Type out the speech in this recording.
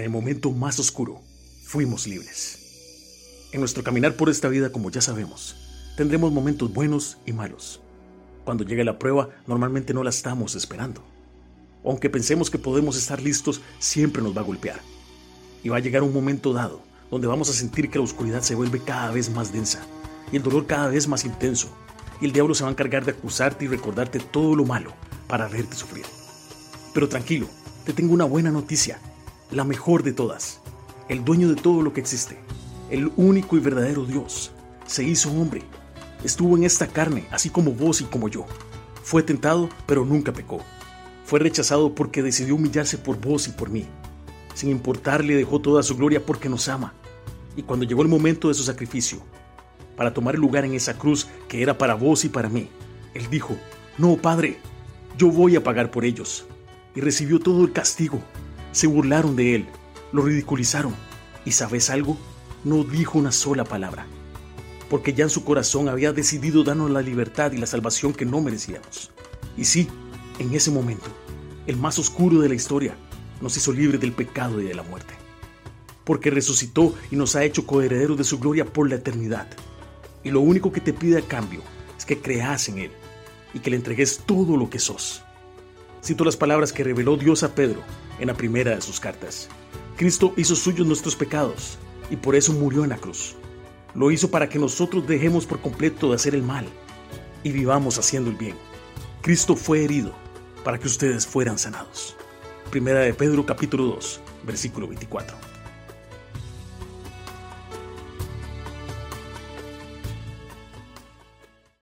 en el momento más oscuro, fuimos libres. En nuestro caminar por esta vida, como ya sabemos, tendremos momentos buenos y malos. Cuando llegue la prueba, normalmente no la estamos esperando. Aunque pensemos que podemos estar listos, siempre nos va a golpear. Y va a llegar un momento dado donde vamos a sentir que la oscuridad se vuelve cada vez más densa y el dolor cada vez más intenso. Y el diablo se va a encargar de acusarte y recordarte todo lo malo para verte sufrir. Pero tranquilo, te tengo una buena noticia, la mejor de todas. El dueño de todo lo que existe, el único y verdadero Dios, se hizo hombre. Estuvo en esta carne, así como vos y como yo. Fue tentado, pero nunca pecó. Fue rechazado porque decidió humillarse por vos y por mí. Sin importarle, dejó toda su gloria porque nos ama. Y cuando llegó el momento de su sacrificio, para tomar el lugar en esa cruz que era para vos y para mí, Él dijo, no, Padre, yo voy a pagar por ellos. Y recibió todo el castigo. Se burlaron de Él, lo ridiculizaron. ¿Y sabes algo? No dijo una sola palabra. Porque ya en su corazón había decidido darnos la libertad y la salvación que no merecíamos. Y sí, en ese momento, el más oscuro de la historia, nos hizo libres del pecado y de la muerte. Porque resucitó y nos ha hecho coherederos de su gloria por la eternidad. Y lo único que te pide a cambio es que creas en Él y que le entregues todo lo que sos. Cito las palabras que reveló Dios a Pedro en la primera de sus cartas. Cristo hizo suyos nuestros pecados y por eso murió en la cruz. Lo hizo para que nosotros dejemos por completo de hacer el mal y vivamos haciendo el bien. Cristo fue herido para que ustedes fueran sanados. Primera de Pedro capítulo 2, versículo 24.